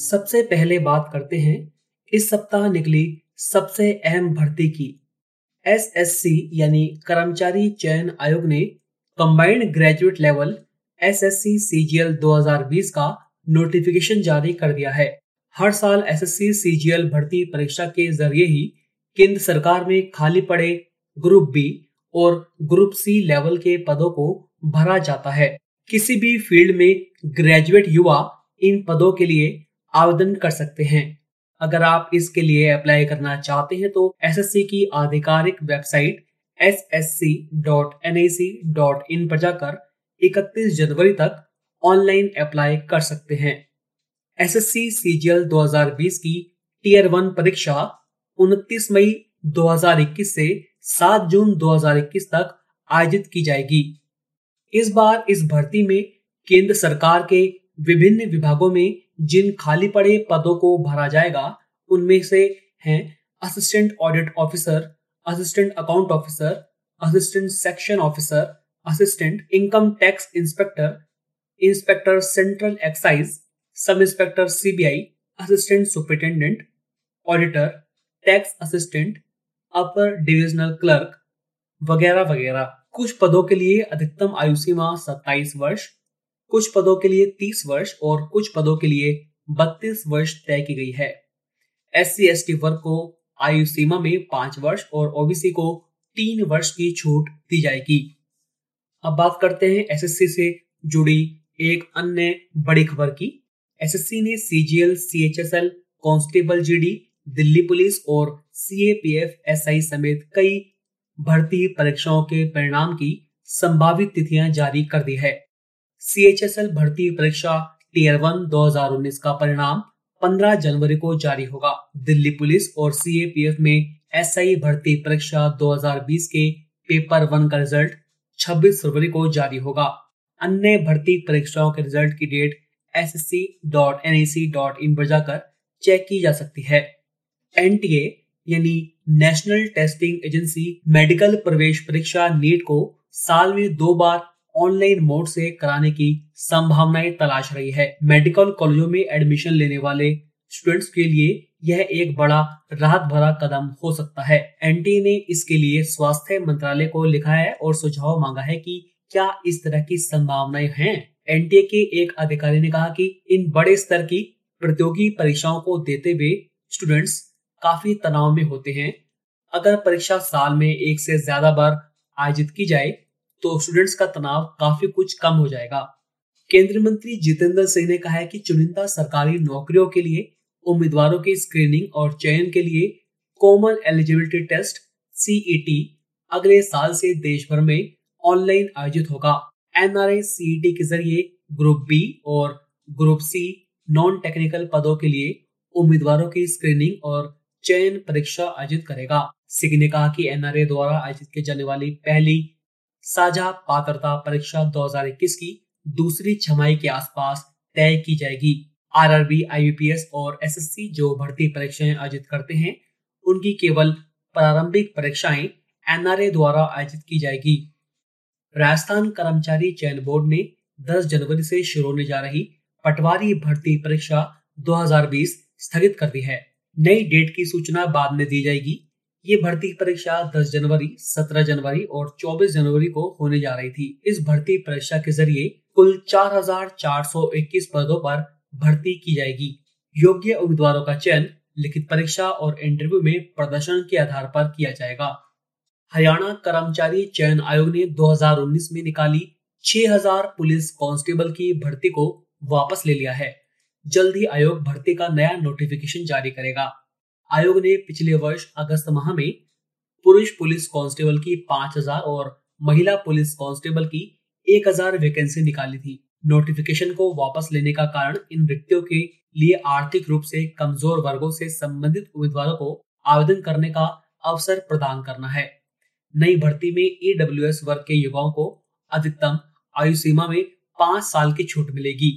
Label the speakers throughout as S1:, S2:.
S1: सबसे पहले बात करते हैं, इस सप्ताह निकली सबसे अहम भर्ती की। एसएससी यानी कर्मचारी चयन आयोग ने combined graduate level SSC CGL 2020 का नोटिफिकेशन जारी कर दिया है। हर साल एसएससी सीजीएल भर्ती परीक्षा के ज़रिए ही केंद्र सरकार में खाली पड़े ग्रुप बी और ग्रुप सी लेवल के पदों को भरा जाता है। किसी भी फ़ील्ड में ग्रेजुएट युवा इन पदों के लिए आवेदन कर सकते हैं। अगर आप इसके लिए अप्लाई करना चाहते हैं तो एसएससी की आधिकारिक वेबसाइट ssc.nic.in पर जाकर 31 जनवरी तक ऑनलाइन अप्लाई कर सकते हैं। एसएससी सीजीएल 2020 की टीयर वन परीक्षा 29 मई 2021 से 7 जून 2021 तक आयोजित की जाएगी। इस बार इस भर्ती में केंद्र सरकार के विभिन्न विभागों में जिन खाली पड़े पदों को भरा जाएगा, उनमें से हैं assistant audit officer assistant account officer assistant section officer assistant income tax inspector inspector central excise sub inspector CBI assistant superintendent auditor tax assistant upper divisional clerk वगैरह वगैरह। कुछ पदों के लिए अधिकतम आयु सीमा 27 वर्ष कुछ पदों के लिए 30 वर्ष और कुछ पदों के लिए 32 वर्ष तय की गई है। एस सी वर्ग को आयु सीमा में पाँच वर्ष और ओबीसी को तीन वर्ष की छूट दी जाएगी। अब बात करते हैं एसएससी से जुड़ी एक अन्य बड़ी खबर की। एसएससी ने CGL, CHSL, constable GD, Delhi police और सीएपीएफ, एसआई समेत कई भर्ती परीक्षाओं के परिणाम की संभावित तिथियाँ जारी कर दी है। सीएचएसएल भर्ती परीक्षा टीयर वन 2019 का परिणाम 15 जनवरी को जारी होगा। दिल्ली पुलिस और सीएपीएफ में एसआई भर्ती परीक्षा 2020 के पेपर वन का रिज़ल्ट 26 फरवरी को जारी होगा। अन्य भर्ती परीक्षाओं के रिज़ल्ट की date S S C dot N C dot in पर जाकर चेक की जा सकती है। एनटीए यानी नेशनल टेस्टिंग एजेंसी मेडिकल प्रवेश परीक्षा नीट को साल में दो बार ऑनलाइन मोड से कराने की संभावनाएँ तलाश रही है। मेडिकल कॉलेजों में एडमिशन लेने वाले स्टूडेंट्स के लिए यह एक बड़ा राहत भरा कदम हो सकता है। एनटी ने इसके लिए स्वास्थ्य मंत्रालय को लिखा है और सुझाव मांगा है कि क्या इस तरह की संभावनाएँ हैं? एनटीए के एक अधिकारी ने कहा कि इन बड़े स्तर की प्रतियोगी परीक्षाओं को देते हुए स्टूडेंट्स काफ़ी तनाव में होते हैं। अगर परीक्षा साल में एक से ज़्यादा बार आयोजित की जाए तो स्टूडेंट्स का तनाव काफ़ी कुछ कम हो जाएगा। केंद्रीय मंत्री जितेंद्र सिंह ने कहा है कि चुनिंदा सरकारी नौकरियों के लिए, उम्मीदवारों की स्क्रीनिंग और चयन के लिए कॉमन एलिजिबिलिटी टेस्ट सीईटी अगले साल से देश भर में ऑनलाइन आयोजित होगा। एनआरआई सीईटी के ज़रिए ग्रुप बी और ग्रुप सी नॉन टेक्निकल पदों के लिए उम्मीदवारों की स्क्रीनिंग और चयन परीक्षा आयोजित करेगा। सिंह ने कहा कि एनआरए द्वारा आयोजित की जाने वाली पहली साझा पात्रता परीक्षा 2021 की दूसरी छमाई के आसपास तय की जाएगी। आरआरबी, आईबीपीएस और एसएससी जो भर्ती परीक्षाएँ आयोजित करते हैं उनकी केवल प्रारंभिक परीक्षाएँ एनआरए द्वारा आयोजित की जाएगी। राजस्थान कर्मचारी चयन बोर्ड ने 10 जनवरी से शुरू होने जा रही पटवारी भर्ती परीक्षा 2020 स्थगित कर दी है। नई डेट की सूचना बाद में दी जाएगी। ये भर्ती परीक्षा 10 जनवरी 17 जनवरी और 24 जनवरी को होने जा रही थी। इस भर्ती परीक्षा के ज़रिए कुल 4,421 पदों पर भर्ती की जाएगी। योग्य उम्मीदवारों का चयन लिखित परीक्षा और इंटरव्यू में प्रदर्शन के आधार पर किया जाएगा। हरियाणा कर्मचारी चयन आयोग ने 2019 में निकाली 6000 पुलिस कांस्टेबल की भर्ती को वापस ले लिया है। जल्द ही आयोग भर्ती का नया नोटिफिकेशन जारी करेगा। आयोग ने पिछले वर्ष अगस्त माह में पुरुष पुलिस कांस्टेबल की 5000 और महिला पुलिस कांस्टेबल की 1000 वैकेंसी निकाली थी। नोटिफिकेशन को वापस लेने का कारण इन रिक्तियों के लिए आर्थिक रूप से कमज़ोर वर्गों से संबंधित उम्मीदवारों को आवेदन करने का अवसर प्रदान करना है। नई भर्ती में ईडब्ल्यू वर्ग के युवाओं को अधिकतम आयु सीमा में पाँच साल की छूट मिलेगी।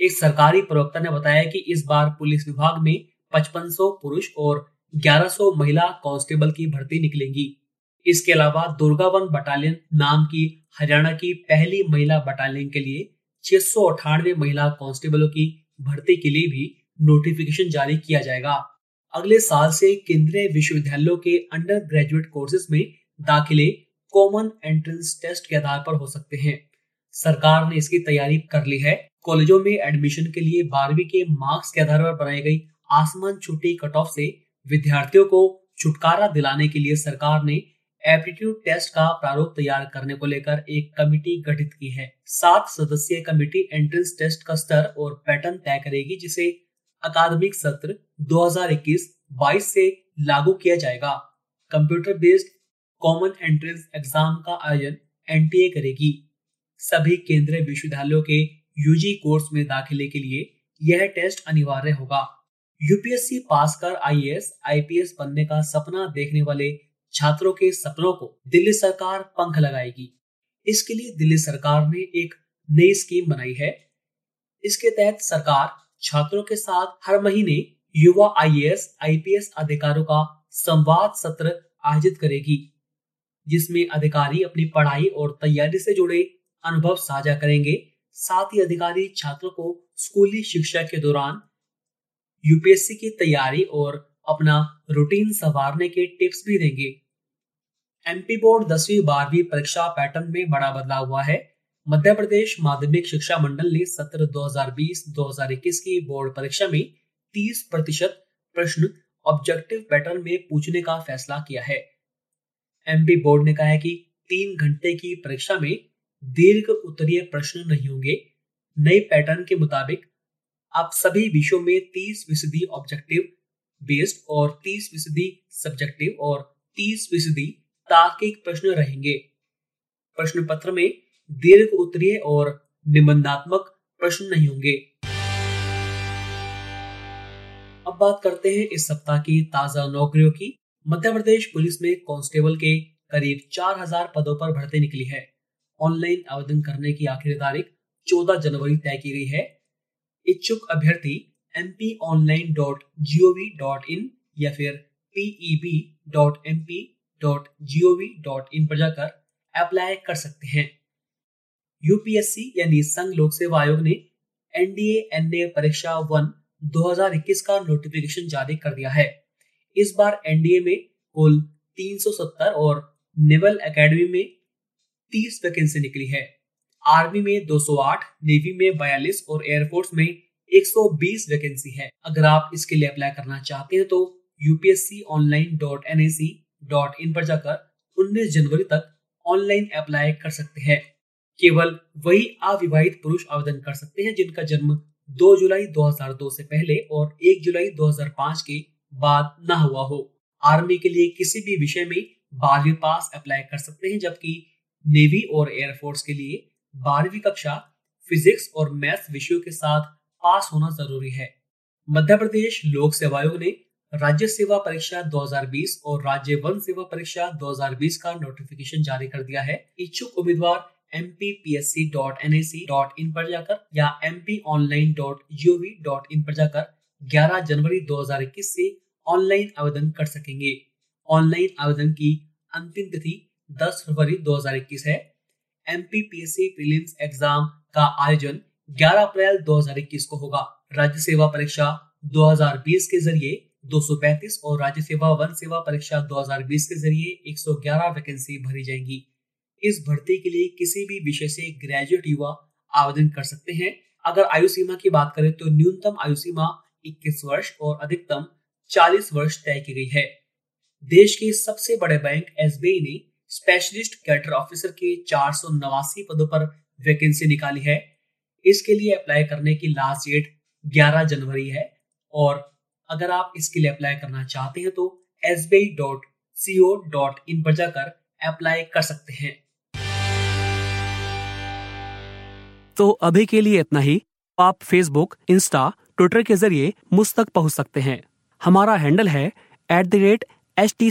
S1: एक सरकारी प्रवक्ता ने बताया कि इस बार पुलिस विभाग में 5500 पुरुष और 1100 महिला कांस्टेबल की भर्ती निकलेंगी। इसके अलावा दुर्गावन बटालियन नाम की हरियाणा की पहली महिला बटालियन के लिए छह सौ अठानवे महिला कांस्टेबलों की भर्ती के लिए भी नोटिफिकेशन जारी किया जाएगा। अगले साल से केंद्रीय विश्वविद्यालयों के अंडर ग्रेजुएट कोर्सेज में दाखिले कॉमन एंट्रेंस टेस्ट के आधार पर हो सकते हैं। सरकार ने इसकी तैयारी कर ली है। कॉलेजों में एडमिशन के लिए बारहवीं के मार्क्स के आधार पर बनाई गई आसमान छुट्टी कट ऑफ़ से विद्यार्थियों को छुटकारा दिलाने के लिए सरकार ने एप्टीट्यूड टेस्ट का प्रारूप तैयार करने को लेकर एक कमेटी गठित की है। सात सदस्यीय कमेटी एंट्रेंस टेस्ट का स्तर और पैटर्न तय करेगी, जिसे अकादमिक सत्र 2021-22 से लागू किया जाएगा। Computer based common entrance exam का आयोजन एनटीए करेगी। सभी केंद्रीय विश्वविद्यालयों के यूजी कोर्स में दाखिले के लिए यह टेस्ट अनिवार्य होगा। यूपीएससी पास कर आईएएस, आईपीएस बनने का सपना देखने वाले छात्रों के सपनों को दिल्ली सरकार पंख लगाएगी। इसके लिए दिल्ली सरकार ने एक नई स्कीम बनाई है। इसके तहत सरकार छात्रों के साथ हर महीने युवा आईएएस, आईपीएस अधिकारियों का संवाद सत्र आयोजित करेगी, जिसमें अधिकारी अपनी पढ़ाई और तैयारी से जुड़े अनुभव साझा करेंगे। साथ ही अधिकारी छात्रों को स्कूली शिक्षा के दौरान यूपीएससी की तैयारी और अपना रूटीन संवारने के टिप्स भी देंगे। एमपी बोर्ड दसवीं बारहवीं परीक्षा पैटर्न में बड़ा बदलाव हुआ है। मध्य प्रदेश माध्यमिक शिक्षा मंडल ने सत्र 2020-2021 की बोर्ड परीक्षा में 30 प्रतिशत प्रश्न ऑब्जेक्टिव पैटर्न में पूछने का फैसला किया है। एमपी बोर्ड ने कहा है कि तीन घंटे की परीक्षा में दीर्घ उत्तरीय प्रश्न नहीं होंगे। नए पैटर्न के मुताबिक आप सभी विषयों में 30 फ़ीसदी ऑब्जेक्टिव बेस्ड और 30 फ़ीसदी सब्जेक्टिव और 30 फ़ीसदी तार्किक प्रश्न रहेंगे। प्रश्न पत्र में दीर्घ उत्तरीय और निबंधात्मक प्रश्न नहीं होंगे। अब बात करते हैं इस सप्ताह की ताज़ा नौकरियों की। मध्य प्रदेश पुलिस में कांस्टेबल के करीब 4000 पदों पर भर्ती निकली है। ऑनलाइन आवेदन करने की आखिरी तारीख 14 जनवरी तय की गई है। इच्छुक अभ्यर्थी M P online dot G O V dot in या फिर PEB dot M P dot G O V dot in पर जाकर अप्लाई कर सकते हैं। यूपीएससी यानी संघ लोक सेवा आयोग ने एनडीए एनडीए परीक्षा वन 2021 का नोटिफिकेशन जारी कर दिया है। इस बार एनडीए में कुल 370 और नेवल एकेडमी में तीस वैकेंसी निकली है। आर्मी में 208, नेवी में 42 और एयरफोर्स में 120 वैकेंसी है। अगर आप इसके लिए अप्लाई करना चाहते हैं तो यूपीएससी डॉट इन पर जाकर 19 जनवरी तक ऑनलाइन अप्लाई कर सकते हैं। केवल वही अविवाहित पुरुष आवेदन कर सकते हैं जिनका जन्म 2 जुलाई 2002 से पहले और 1 जुलाई 2005 के बाद न हुआ हो। आर्मी के लिए किसी भी विषय में बारहवीं पास अप्लाई कर सकते हैं जबकि नेवी और एयरफोर्स के लिए बारहवीं कक्षा, फिजिक्स और मैथ विषयों के साथ पास होना ज़रूरी है। मध्य प्रदेश लोक सेवा आयोग ने राज्य सेवा परीक्षा 2020 और राज्य वन सेवा परीक्षा 2020 का नोटिफिकेशन जारी कर दिया है। इच्छुक उम्मीदवार एम पी पर जाकर या एम पी पर जाकर 11 जनवरी 2021 से ऑनलाइन आवेदन कर सकेंगे। ऑनलाइन आवेदन की अंतिम तिथि 10 फरवरी 2021 है। M P P S C prelims exam का आयोजन 11 अप्रैल 2021 को होगा। राज्य सेवा परीक्षा 2020 के ज़रिए 235 और राज्य सेवा वन सेवा परीक्षा 2020 के ज़रिए 111 वैकेंसी भरी जाएँगी। इस भर्ती के लिए किसी भी विषय से ग्रेजुएट युवा आवेदन कर सकते हैं। अगर आयु सीमा की बात करें तो न्यूनतम आयु सीमा 21 वर्ष और अधिकतम 40 वर्ष तय की गई है। देश के सबसे बड़े बैंक SBI ने स्पेशलिस्ट कैडर ऑफिसर के चार सौ नवासी पदों पर वैकेंसी निकाली है। इसके लिए अप्लाई करने की लास्ट डेट 11 जनवरी है और अगर आप इसके लिए अप्लाई करना चाहते हैं तो एस पर जाकर अप्लाई कर सकते हैं। तो अभी के लिए इतना ही। आप फेसबुक इंस्टा ट्विटर के ज़रिए मुझ तक पहुँच सकते हैं। हमारा हैंडल है at the rate H T